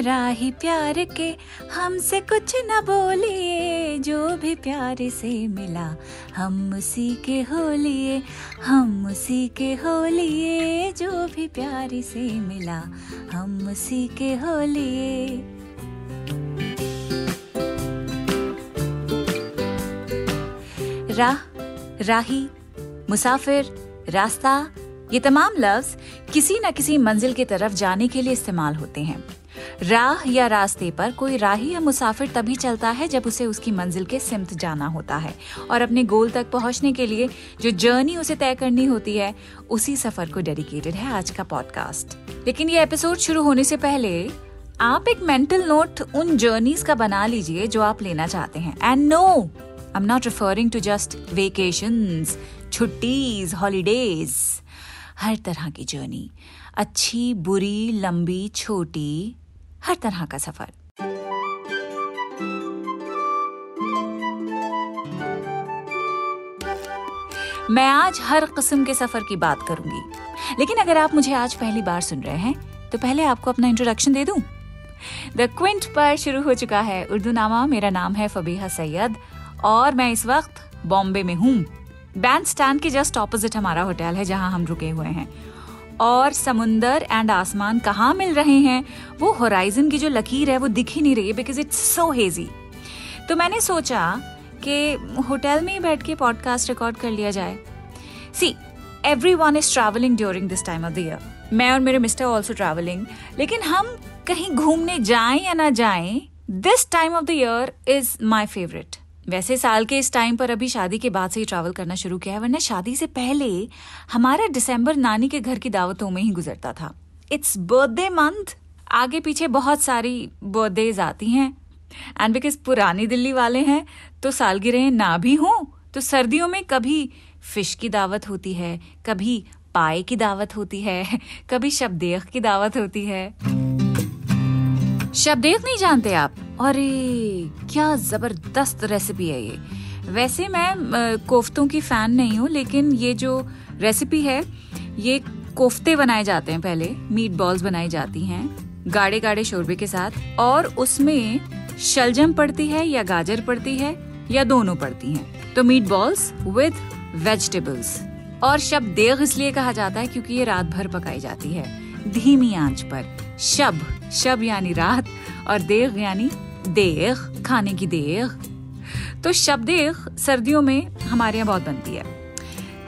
हैं राही प्यार के हमसे कुछ न बोलिए, जो भी प्यार से मिला हम उसी के हो लिए हम उसी के हो लिए जो भी प्यार से मिला हम उसी के हो लिए राह, राही, मुसाफिर, रास्ता, ये तमाम लफ्ज किसी न किसी मंजिल की तरफ़ जाने के लिए इस्तेमाल होते हैं। राह या रास्ते पर कोई राही या मुसाफिर तभी चलता है जब उसे उसकी मंजिल के सिमत जाना होता है। और अपने गोल तक पहुँचने के लिए जो जर्नी उसे तय करनी होती है, उसी सफ़र को डेडिकेटेड है आज का पॉडकास्ट। लेकिन ये एपिसोड शुरू होने से पहले आप एक मेंटल नोट उन जर्नीज का बना लीजिए जो आप लेना चाहते हैं। And no I am not referring to just vacation छुट्टीज holidays हर तरह की जर्नी, अच्छी, बुरी, लंबी, छोटी हर तरह का सफ़र। मैं आज हर किस्म के सफ़र की बात करूँगी। लेकिन अगर आप मुझे आज पहली बार सुन रहे हैं तो पहले आपको अपना इंट्रोडक्शन दे दूँ? द क्विंट पर शुरू हो चुका है उर्दू नामा मेरा नाम है फबीहा सैयद और मैं इस वक्त बॉम्बे में हूँ। बैंड स्टैंड के जस्ट ऑपोजिट हमारा होटल है जहाँ हम रुके हुए हैं। और समुंदर एंड आसमान कहाँ मिल रहे हैं? वो होराइजन की जो लकीर है, वो दिख ही नहीं रही है बिकॉज़ इट्स सो हेजी तो मैंने सोचा कि होटल में ही बैठ के पॉडकास्ट रिकॉर्ड कर लिया जाए। See everyone is travelling during this time of the year मैं और मेरे मिस्टर ऑल्सो ट्रैवलिंग लेकिन हम कहीं घूमने जाएँ या ना जाएँ this time of the year is my favourite वैसे साल के इस टाइम पर अभी शादी के बाद से ही ट्रैवल करना शुरू किया है, वरना शादी से पहले हमारा दिसंबर नानी के घर की दावतों में ही गुजरता था। इट्स बर्थडे मंथ आगे पीछे बहुत सारी बर्थडेज आती हैं। एंड बिकॉज़ पुरानी दिल्ली वाले हैं तो सालगिरह ना भी हों तो सर्दियों में कभी फ़िश की दावत होती है, कभी पाए की दावत होती है, कभी शब्देख की दावत होती है। शब्देख नहीं जानते आप? अरे, क्या ज़बरदस्त रेसिपी है ये। वैसे मैं कोफ्तों की फ़ैन नहीं हूँ, लेकिन ये जो रेसिपी है, ये कोफ्ते बनाए जाते हैं पहले मीट बॉल्स बनाई जाती हैं गाढ़े गाढ़े शोरबे के साथ, और उसमें शलजम पड़ती है, या गाजर पड़ती है, या दोनों पड़ती हैं। तो मीट बॉल्स विद वेजिटेबल्स और शब देग इसलिए कहा जाता है, क्योंकि ये रात भर पकाई जाती है। धीमी आँच पर। शब शब यानी रात, और देग यानी देग, खाने की देग। तो शबदेग सर्दियों में हमारे यहाँ बहुत बनती है।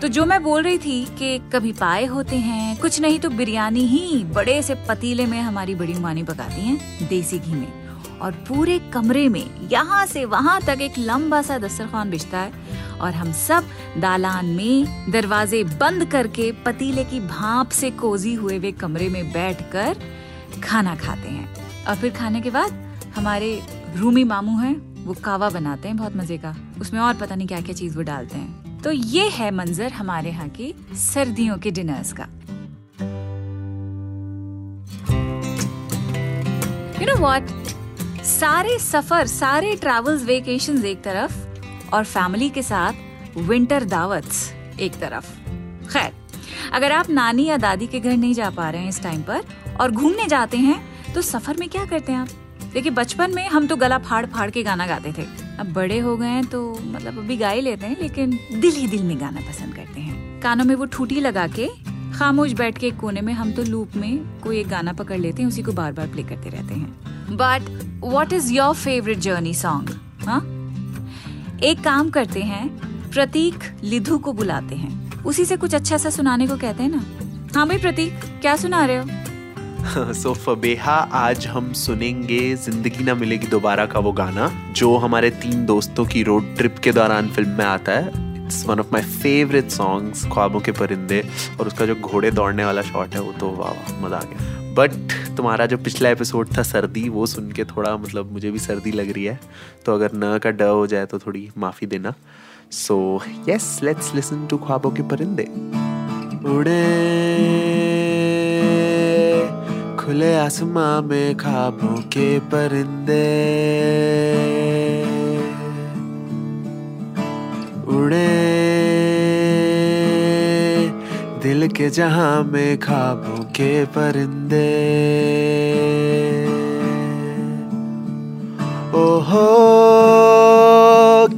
तो जो मैं बोल रही थी कि कभी पाए होते हैं, कुछ नहीं तो बिरयानी ही बड़े से पतीले में हमारी बड़ी मानी पकाती हैं देसी घी में। और पूरे कमरे में, यहाँ से वहाँ तक एक लंबा सा दस्तरखान बिछता है और हम सब दालान में दरवाजे बंद करके पतीले की भाप से कोजी हुए वे कमरे में बैठकर खाना खाते हैं। और फिर खाने के बाद हमारे रूमी मामू हैं, वो कावा बनाते हैं बहुत मज़े का। उसमें और पता नहीं क्या क्या चीज़ वो डालते हैं। तो ये है मंजर हमारे यहाँ की सर्दियों के डिनर्स का। यू नो व्हाट सारे सफ़र, सारे ट्रैवल्स वेकेशन एक तरफ़ और फैमिली के साथ विंटर दावत्स एक तरफ़। खैर, अगर आप नानी या दादी के घर नहीं जा पा रहे हैं इस टाइम पर और घूमने जाते हैं तो सफ़र में क्या करते हैं आप? देखिए, बचपन में हम तो गला फाड़ फाड़ के गाना गाते थे। अब बड़े हो गए तो मतलब अभी गा ही लेते हैं, लेकिन दिल ही दिल में गाना पसंद करते हैं। कानों में वो ठूटी लगा के खामोश बैठ के एक कोने में हम तो लूप में कोई एक गाना पकड़ लेते हैं, उसी को बार बार प्ले करते रहते हैं। But what is your favourite journey song एक काम करते हैं, प्रतीक लिधु को बुलाते हैं। उसी से कुछ अच्छा सा सुनाने को कहते हैं ना? हाँ भाई प्रतीक, क्या सुना रहे हो? सो फबेहा, आज हम सुनेंगे ज़िंदगी ना मिलेगी दोबारा का वो गाना, जो हमारे तीन दोस्तों की रोड ट्रिप के दौरान फ़िल्म में आता है। It's one of my favourite songs ख्वाबों के परिंदे, और उसका जो घोड़े दौड़ने वाला शॉट है, वो तो वाह वाह, मज़ा आ गया। बट तुम्हारा जो पिछला एपिसोड था सर्दी, वो सुन के थोड़ा मतलब मुझे भी सर्दी लग रही है। तो अगर न का ड हो जाए तो थोड़ी माफ़ी देना। So yes let's listen to ख्वाबों के परिंदे। उड़े खुले आसमां में खाबों के परिंदे। उड़े। दिल के जहाँ में खाबों के परिंदे। ओहो,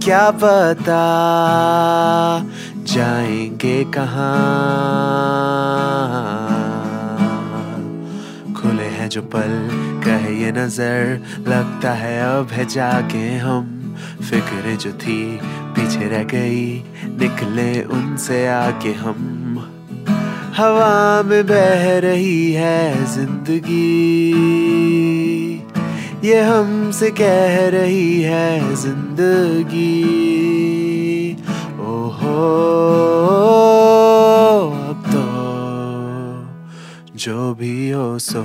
क्या पता जाएँगे कहाँ? जो पल कहे ये नज़र लगता है अब है जाके हम। फ़िक्र जो थी पीछे रह गई, निकले उनसे आके हम। हवा में बह रही है ज़िंदगी, ये हमसे कह रही है ज़िंदगी। ओहो। जो भी हो सो।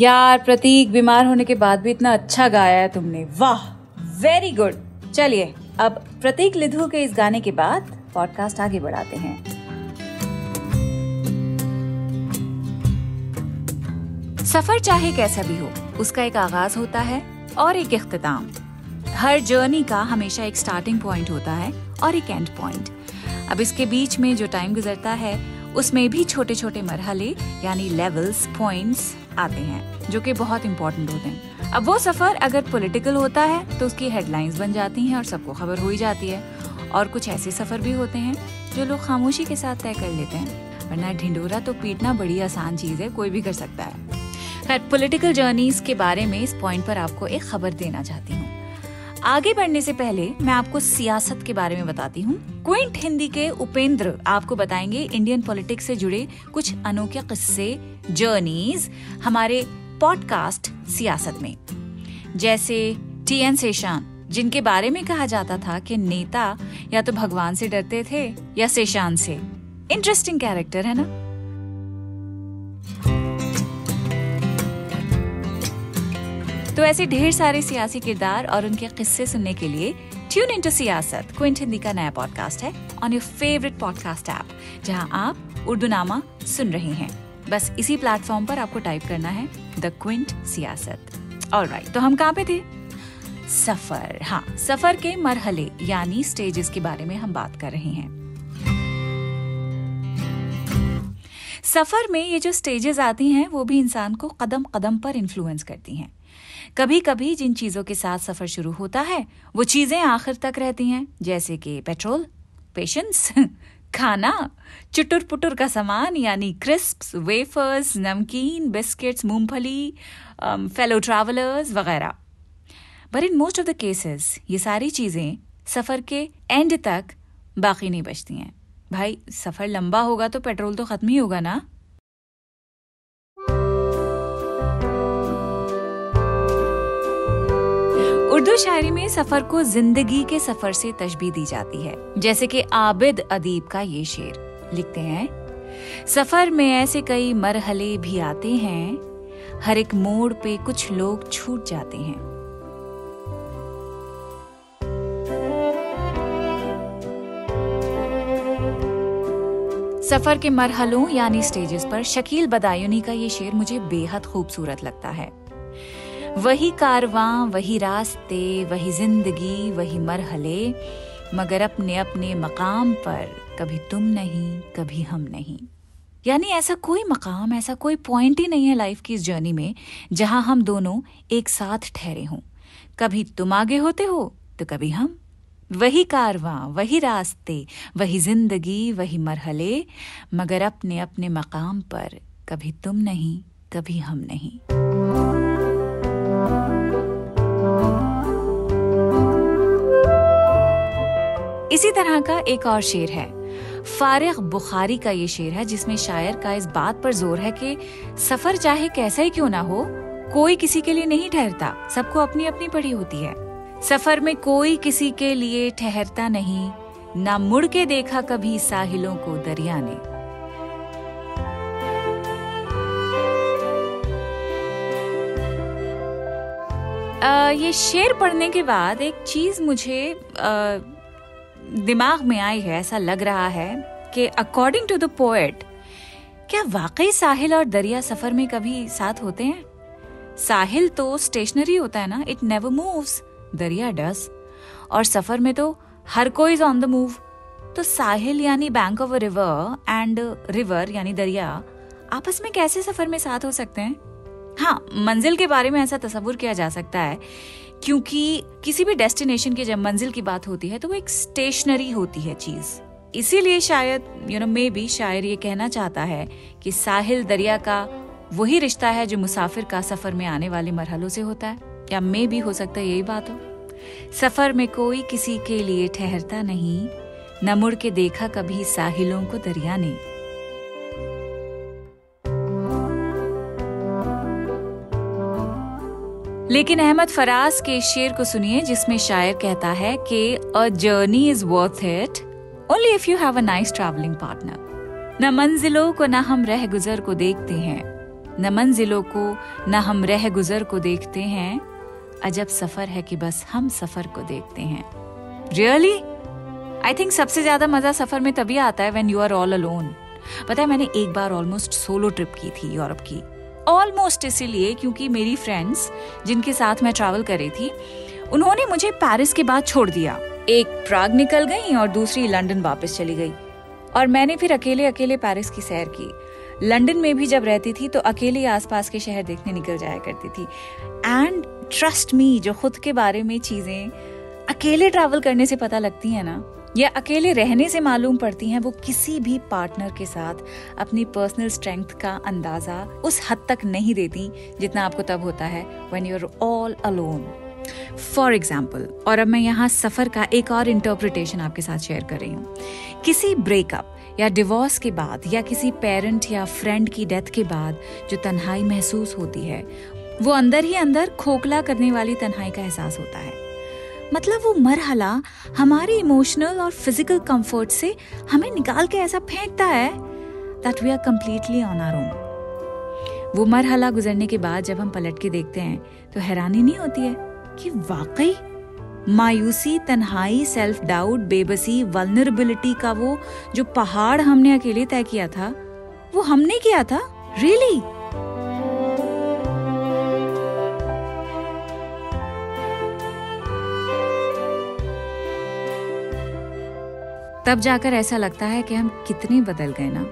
यार, प्रतीक बीमार होने के बाद भी इतना अच्छा गाया है तुमने। वाह वेरी गुड चलिए, अब प्रतीक लिधु के इस गाने के बाद पॉडकास्ट आगे बढ़ाते हैं। सफ़र चाहे कैसा भी हो, उसका एक आगाज़ होता है और एक इख्तिताम। हर जर्नी का हमेशा एक स्टार्टिंग पॉइंट होता है और एक एंड पॉइंट अब इसके बीच में जो टाइम गुजरता है, उसमें भी छोटे छोटे मरहले, यानी लेवल्स पॉइंट्स आते हैं, जो कि बहुत इंपॉर्टेंट होते हैं. अब वो सफ़र अगर पॉलिटिकल होता है तो उसकी हेडलाइंस बन जाती हैं और सबको खबर हो ही जाती है. और कुछ ऐसे सफ़र भी होते हैं, जो लोग खामोशी के साथ तय कर लेते हैं. वरना ढिंडोरा तो पीटना बड़ी आसान चीज़ है, कोई भी कर सकता है. खैर पॉलिटिकल जर्नीज के बारे में इस पॉइंट पर आपको एक खबर देना चाहती हूँ. आगे बढ़ने से पहले मैं आपको सियासत के बारे में बताती हूँ। क्विंट हिंदी के उपेंद्र आपको बताएँगे इंडियन पॉलिटिक्स से जुड़े कुछ अनोखे किस्से, जर्नीज हमारे पॉडकास्ट सियासत में। जैसे टी एन शेषान जिनके बारे में कहा जाता था कि नेता या तो भगवान से डरते थे या शेषान से। इंटरेस्टिंग कैरेक्टर है ना? तो ऐसे ढेर सारे सियासी किरदार और उनके किस्से सुनने के लिए tune into Siyasat Quint Hindi का नया पॉडकास्ट है on your favourite podcast app जहाँ आप उर्दू नामा सुन रहे हैं। बस इसी प्लेटफॉर्म पर आपको टाइप करना है द क्विंट सियासत और राइट तो हम कहाँ पे थे? सफ़र हाँ सफ़र के मरहले, यानी स्टेजेस के बारे में हम बात कर रहे हैं। सफ़र में ये जो स्टेजेस आती हैं, वो भी इंसान को कदम कदम पर इन्फ्लुएंस करती हैं। कभी कभी जिन चीज़ों के साथ सफ़र शुरू होता है, वो चीज़ें आखिर तक रहती हैं, जैसे कि पेट्रोल, पेशेंस, खाना चुटुर पुटुर का सामान, यानी क्रिस्प्स, वेफर्स, नमकीन, बिस्किट्स, मूंगफली फेलो ट्रैवलर्स वगैरह। But in most of the cases ये सारी चीज़ें सफ़र के एंड तक बाकी नहीं बचती हैं। भाई, सफ़र लंबा होगा तो पेट्रोल तो खत्म ही होगा ना? उर्दू शायरी में सफ़र को ज़िंदगी के सफ़र से तशबी दी जाती है, जैसे कि आबिद अदीब का ये शेर। लिखते हैं, सफ़र में ऐसे कई मरहले भी आते हैं, हर एक मोड़ पे कुछ लोग छूट जाते हैं। सफ़र के मरहलों यानी स्टेजेस पर शकील बदायूनी का ये शेर मुझे बेहद खूबसूरत लगता है। वही कारवां, वही रास्ते, वही ज़िंदगी, वही मरहले, मगर अपने अपने मकाम पर कभी तुम नहीं, कभी हम नहीं। यानी ऐसा कोई मकाम, ऐसा कोई पॉइंट ही नहीं है लाइफ की इस जर्नी में, जहाँ हम दोनों एक साथ ठहरे हों। कभी तुम आगे होते हो तो कभी हम। वही कारवां, वही रास्ते, वही ज़िंदगी, वही मरहले, मगर अपने अपने मकाम पर कभी तुम नहीं, कभी हम नहीं। इसी तरह का एक और शेर है। फारिग बुखारी का ये शेर है जिसमें शायर का इस बात पर ज़ोर है कि सफ़र चाहे कैसा ही क्यों ना हो कोई किसी के लिए नहीं ठहरता सबको अपनी अपनी पड़ी होती है। सफ़र में कोई किसी के लिए ठहरता नहीं ना मुड़ के देखा कभी साहिलों को दरिया ने। आ, ये शेर पढ़ने के बाद एक चीज़ मुझे आ, दिमाग में आई है, ऐसा लग रहा है कि अकॉर्डिंग टू द पोएट क्या वाकई साहिल और दरिया सफ़र में कभी साथ होते हैं? साहिल तो स्टेशनरी होता है ना इट नेवर मूव्स दरिया डस और सफ़र में तो हर कोई इज़ ऑन द मूव तो साहिल यानी bank of river and river यानी दरिया आपस में कैसे सफ़र में साथ हो सकते हैं? हाँ मंजिल के बारे में ऐसा तस्वुर किया जा सकता है क्योंकि किसी भी डेस्टिनेशन की जब मंजिल की बात होती है तो वो एक स्टेशनरी होती है चीज़। इसीलिए शायद यू नो मे बी शायर ये कहना चाहता है कि साहिल दरिया का वही रिश्ता है जो मुसाफिर का सफ़र में आने वाले मरहलों से होता है। या मे भी हो सकता है यही बात हो। सफ़र में कोई किसी के लिए ठहरता नहीं, न मुड़ के देखा कभी साहिलों को दरिया ने। लेकिन अहमद फराज के शेर को सुनिए, जिसमें शायर कहता है कि a journey is worth it only if you have a nice travelling partner न मंजिलों को न हम रह गुजर को देखते हैं, न मंजिलों को न हम रह गुजर को देखते हैं। अजब सफ़र है कि बस हम सफ़र को देखते हैं। रियली आई थिंक सबसे ज़्यादा मज़ा सफ़र में तभी आता है when you are all alone पता है मैंने एक बार ऑलमोस्ट सोलो ट्रिप की थी यूरोप की। ऑलमोस्ट इसीलिए क्योंकि मेरी फ्रेंड्स जिनके साथ मैं ट्रैवल कर रही थी, उन्होंने मुझे पेरिस के बाद छोड़ दिया। एक प्राग निकल गई और दूसरी लंदन वापस चली गई। और मैंने फिर अकेले अकेले पेरिस की सैर की। लंदन में भी जब रहती थी तो अकेले आसपास के शहर देखने निकल जाया करती थी। एंड ट्रस्ट मी जो खुद के बारे में चीज़ें अकेले ट्रैवल करने से पता लगती है ना या अकेले रहने से मालूम पड़ती हैं वो किसी भी पार्टनर के साथ अपनी पर्सनल स्ट्रेंथ का अंदाज़ा उस हद तक नहीं देती जितना आपको तब होता है when you are all alone for example और अब मैं यहाँ सफ़र का एक और इंटरप्रिटेशन आपके साथ शेयर कर रही हूँ। किसी ब्रेकअप या डिवोर्स के बाद या किसी पेरेंट या फ्रेंड की डेथ के बाद जो तन्हाई महसूस होती है, वो अंदर ही अंदर खोखला करने वाली तन्हाई का एहसास होता है। मतलब वो मरहला हमारे इमोशनल और फ़िज़िकल कंफर्ट से हमें निकाल के ऐसा फेंकता है that we are completely on our own वो मरहला गुजरने के बाद जब हम पलट के देखते हैं तो हैरानी नहीं होती है कि वाकई मायूसी, तन्हाई सेल्फ डाउट बेबसी वल्नरेबिलिटी का वो जो पहाड़ हमने अकेले तय किया था, वो हमने किया था रियली really? तब जाकर ऐसा लगता है कि हम कितने बदल गए ना।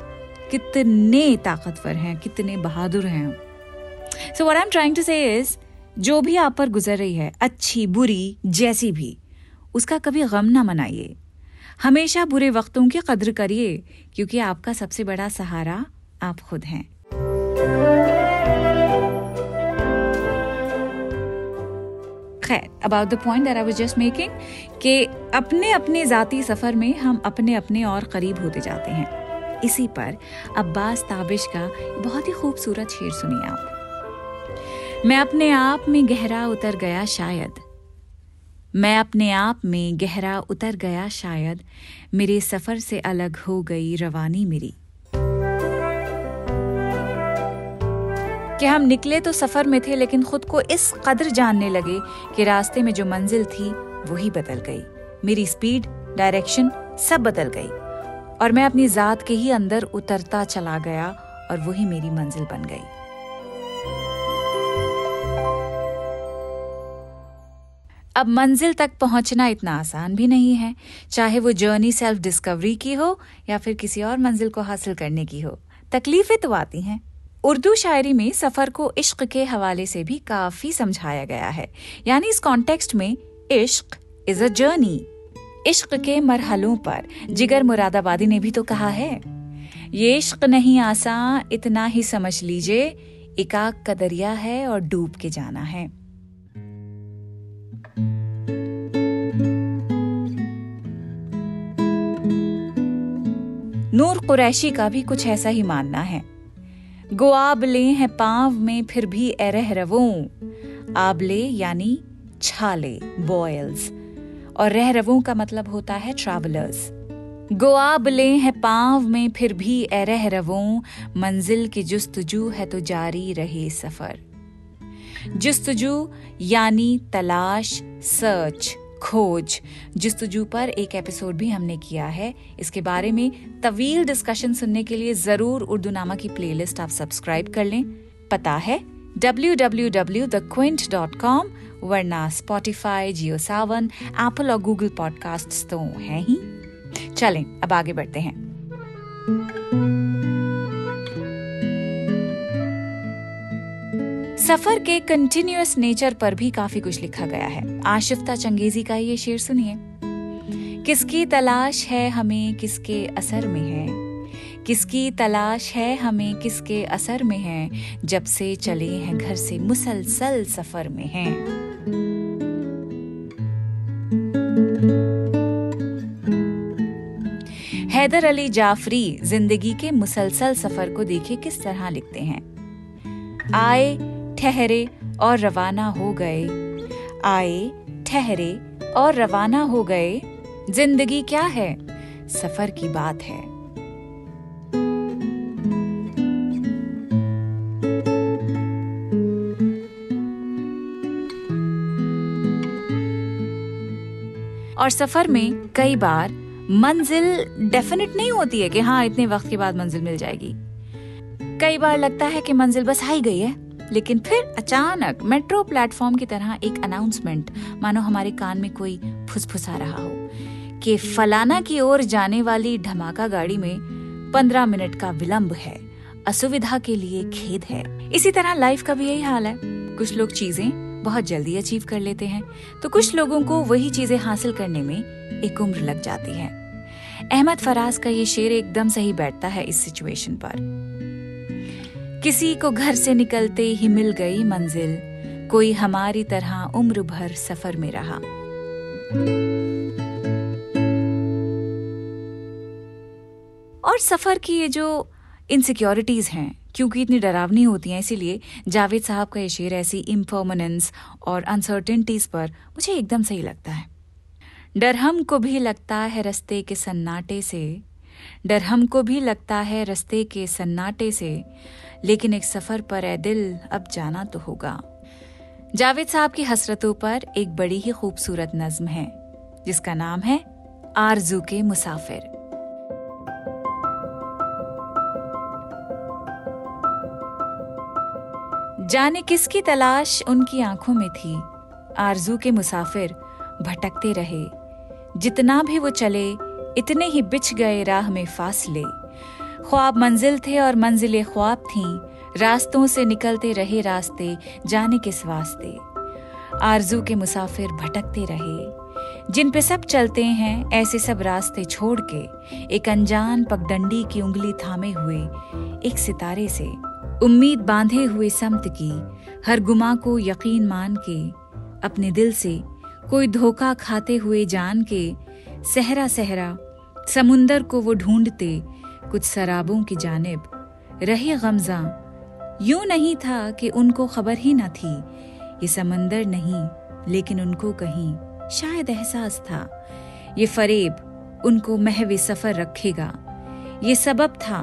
कितने ताकतवर हैं, कितने बहादुर हैं so what I am trying to say is जो भी आप पर गुजर रही है, अच्छी, बुरी, जैसी भी, उसका कभी गम ना मनाइए। हमेशा बुरे वक्तों की कद्र करिए, क्योंकि आपका सबसे बड़ा सहारा आप खुद हैं। खैर about the point that I was just making कि अपने अपने जाती सफ़र में हम अपने अपने और करीब होते जाते हैं। इसी पर अब्बास ताबिश का बहुत ही खूबसूरत शेर सुनिए आप। मैं अपने आप में गहरा उतर गया शायद। मैं अपने आप में गहरा उतर गया शायद। मेरे सफ़र से अलग हो गई रवानी मेरी। कि हम निकले तो सफ़र में थे, लेकिन खुद को इस कदर जानने लगे कि रास्ते में जो मंजिल थी, वही बदल गई। मेरी स्पीड, डायरेक्शन सब बदल गई और मैं अपनी जात के ही अंदर उतरता चला गया और वही मेरी मंजिल बन गई। अब मंजिल तक पहुँचना इतना आसान भी नहीं है, चाहे वो जर्नी सेल्फ डिस्कवरी की हो या फिर किसी और मंजिल को हासिल करने की हो। तकलीफें तो आती हैं। उर्दू शायरी में सफ़र को इश्क के हवाले से भी काफ़ी समझाया गया है। यानी इस कॉन्टेक्स्ट में इश्क इज़ अ जर्नी इश्क के मरहलों पर जिगर मुरादाबादी ने भी तो कहा है। ये इश्क नहीं आसान, इतना ही समझ लीजिए इकाक का दरिया है और डूब के जाना है। नूर कुरैशी का भी कुछ ऐसा ही मानना है। गो आबले हैं पाव में, फिर भी एरह रवो। आबले यानी छाले बॉयल्स और रह रवों का मतलब होता है ट्रैवलर्स गो आबले हैं पाव में, फिर भी एरह रवो। मंजिल की जुस्तजू है तो जारी रहे सफ़र। जुस्तजू यानी तलाश सर्च खोज जस्तजू पर एक एपिसोड भी हमने किया है, इसके बारे में तवील डिस्कशन सुनने के लिए ज़रूर उर्दू नामा की प्लेलिस्ट आप सब्सक्राइब कर लें। पता है www.thequint.com वरना स्पॉटिफाई जियो सावन एप्पल और गूगल पॉडकास्ट तो हैं ही। चलें, अब आगे बढ़ते हैं। सफ़र के कंटिन्यूस नेचर पर भी काफ़ी कुछ लिखा गया है। आशिफ्ता चंगेजी का ये शेर सुनिए। किसकी तलाश है हमें किसके असर में है? किसकी तलाश है हमें किसके असर में है? जब से चले हैं घर से मुसलसल सफ़र में हैं। हैदर अली जाफरी ज़िंदगी के मुसलसल सफ़र को देखिए किस तरह लिखते हैं। आए ठहरे और रवाना हो गए। आए, ठहरे और रवाना हो गए। ज़िंदगी क्या है? सफ़र की बात है। और सफ़र में कई बार मंजिल डेफिनेट नहीं होती है कि हाँ इतने वक्त के बाद मंजिल मिल जाएगी। कई बार लगता है कि मंजिल बस आई गई है। लेकिन फिर अचानक मेट्रो प्लेटफॉर्म की तरह एक अनाउंसमेंट मानो हमारे कान में कोई फुसफुसा रहा हो, कि फलाना की ओर जाने वाली धमाका गाड़ी में पंद्रह मिनट का विलंब है, असुविधा के लिए खेद है। इसी तरह लाइफ का भी यही हाल है। कुछ लोग चीज़ें बहुत जल्दी अचीव कर लेते हैं तो कुछ लोगों को वही चीज़ें हासिल करने में एक उम्र लग जाती है। अहमद फराज का ये शेर एकदम सही बैठता है इस सिचुएशन पर। किसी को घर से निकलते ही मिल गई मंजिल। कोई हमारी तरह उम्र भर सफ़र में रहा। और सफ़र की ये जो इनसिक्योरिटीज हैं, क्योंकि इतनी डरावनी होती हैं, इसीलिए जावेद साहब का ये शेर ऐसी इम्फॉर्मनेंस और अनसर्टेनिटीज पर मुझे एकदम सही लगता है। डर हमको भी लगता है रस्ते के सन्नाटे से। डर हमको भी लगता है रस्ते के सन्नाटे से। लेकिन एक सफ़र पर ए दिल अब जाना तो होगा। जावेद साहब की हसरतों पर एक बड़ी ही खूबसूरत नज्म है, जिसका नाम है आरज़ू के मुसाफिर। जाने किसकी तलाश उनकी आँखों में थी। आरज़ू के मुसाफिर भटकते रहे। जितना भी वो चले, इतने ही बिछ गए राह में फासले। ख्वाब मंजिल थे और मंजिलें ख्वाब थीं। रास्तों से निकलते रहे रास्ते, जाने किस वास्ते। आरज़ू के मुसाफिर भटकते रहे। जिन पे सब चलते हैं, ऐसे सब रास्ते छोड़ के, एक अनजान पगडंडी की उंगली थामे हुए, एक सितारे से। उम्मीद बांधे हुए समत की, हर गुमा को यकीन मान के, अपने दिल से, कोई धोखा खाते हुए जान के सहरा सहरा समुंदर को वो ढूंढते कुछ शराबों की जानब। रहे गमजा। यूँ नहीं था कि उनको खबर ही न थी। ये समंदर नहीं, लेकिन उनको कहीं। शायद एहसास था। ये फरेब उनको महव सफ़र रखेगा। ये सबब था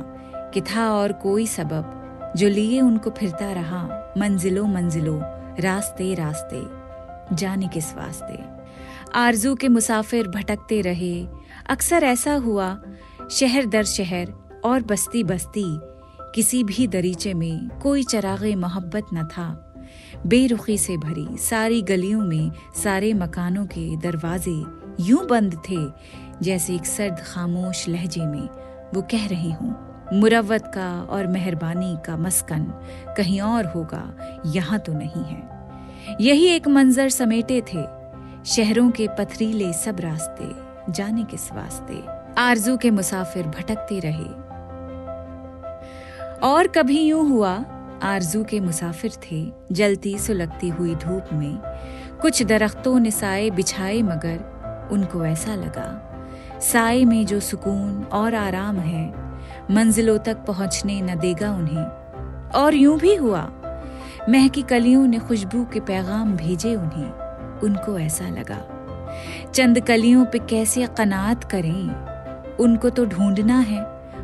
कि था और कोई सबब जो लिए उनको फिरता रहा मंजिलों मंजिलों, रास्ते रास्ते, जाने किस वास्ते। आरज़ू के मुसाफिर भटकते रहे। अक्सर ऐसा हुआ शहर दर शहर और बस्ती बस्ती, किसी भी दरीचे में कोई चरागे मोहब्बत न था। बेरुखी से भरी सारी गलियों में, सारे मकानों के दरवाजे यूँ बंद थे, जैसे एक सर्द खामोश लहजे में, वो कह रही हूँ, मुरवत का और मेहरबानी का मस्कन कहीं और होगा, यहाँ तो नहीं है। यही एक मंजर समेटे थे, शहरों के पथरीले सब रास्ते, जाने किस वास्ते। आरज़ू के मुसाफिर भटकते रहे। और कभी यूँ हुआ, आरज़ू के मुसाफिर थे, जलती सुलगती हुई धूप में। कुछ दरख्तों ने साए बिछाए, मगर उनको ऐसा लगा, साए में जो सुकून और आराम है, मंजिलों तक पहुँचने न देगा उन्हें। और यूँ भी हुआ, महकी कलियों ने खुशबू के पैगाम भेजे उन्हें, उनको ऐसा लगा, चंद कलियों पे कैसे कनात करें। उनको तो ढूंढना है।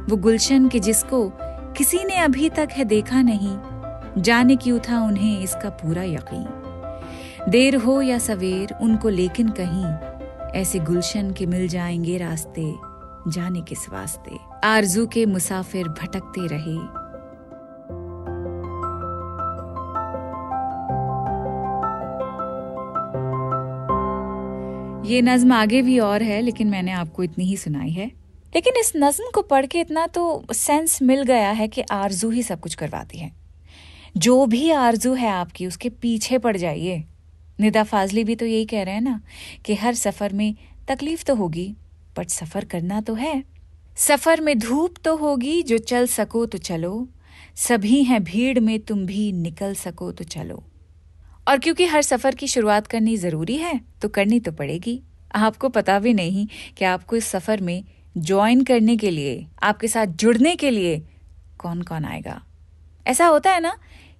वो गुलशन के जिसको किसी ने अभी तक है देखा नहीं, जाने क्यों था उन्हें इसका पूरा यकीन। देर हो या सवेर, उनको लेकिन कहीं ऐसे गुलशन के मिल जाएँगे रास्ते, जाने किस वास्ते। आरज़ू के मुसाफिर भटकते रहे। ये नज्म आगे भी और है, लेकिन मैंने आपको इतनी ही सुनाई है। लेकिन इस नज्म को पढ़ के इतना तो सेंस मिल गया है कि आरज़ू ही सब कुछ करवाती है। जो भी आरज़ू है आपकी, उसके पीछे पड़ जाइए। निदा फाजली भी तो यही कह रहे हैं ना कि हर सफ़र में तकलीफ़ तो होगी, बट सफ़र करना तो है। सफ़र में धूप तो होगी, जो चल सको तो चलो। सभी हैं भीड़ में, तुम भी निकल सको तो चलो। और क्योंकि हर सफ़र की शुरुआत करनी ज़रूरी है तो करनी तो पड़ेगी। आपको पता भी नहीं कि आपको इस सफ़र में ज्वाइन करने के लिए, आपके साथ जुड़ने के लिए कौन कौन आएगा? ऐसा होता है ना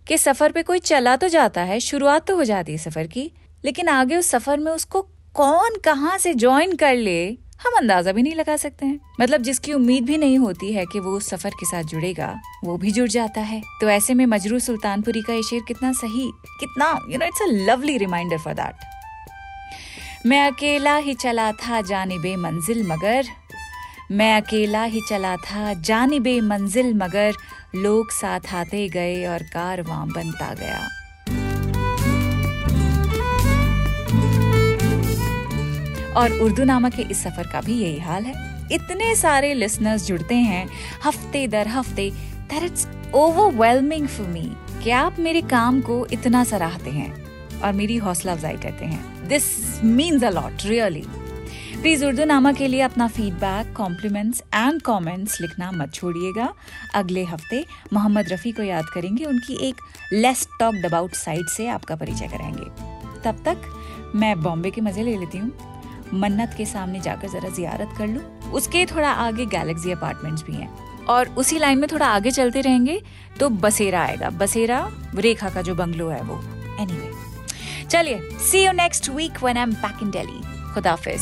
कि सफ़र पे कोई चला तो जाता है, शुरुआत तो हो जाती है सफ़र की, लेकिन आगे उस सफ़र में उसको कौन कहाँ से ज्वाइन कर ले, हम अंदाज़ा भी नहीं लगा सकते हैं। मतलब जिसकी उम्मीद भी नहीं होती है कि वो उस सफ़र के साथ जुड़ेगा, वो भी जुड़ जाता है। तो ऐसे में मजरू सुल्तानपुरी का ये शेर कितना सही, कितना you know it's a lovely reminder for that मैं अकेला ही चला था जानिबे मंजिल मगर मैं अकेला ही चला था। जानिबे मंजिल मगर लोग साथ आते गए और कारवां बनता गया। और उर्दू नामा के इस सफ़र का भी यही हाल है। इतने सारे लिसनर्स जुड़ते हैं। हफ़्ते दर हफ़्ते इट्स ओवरवेलमिंग फॉर मी कि आप मेरे काम को इतना सराहते हैं और मेरी हौसला अफजाई करते हैं। This means a lot really please Urdu Nama के लिए अपना फीडबैक कॉम्प्लीमेंट्स एंड कमेंट्स लिखना मत छोड़िएगा। अगले हफ़्ते मोहम्मद रफ़ी को याद करेंगे। उनकी एक लेस टॉक्ड अबाउट साइट से आपका परिचय कराएँगे। तब तक मैं बॉम्बे के मज़े ले लेती हूँ। मन्नत के सामने जाकर जरा जियारत कर लूँ। उसके थोड़ा आगे गैलेक्सी अपार्टमेंट्स भी हैं। और उसी लाइन में थोड़ा आगे चलते रहेंगे तो बसेरा आएगा। बसेरा रेखा का जो बंगलो है वो। एनीवे anyway, चलिए see you next week when I am back in Delhi खुदाफिज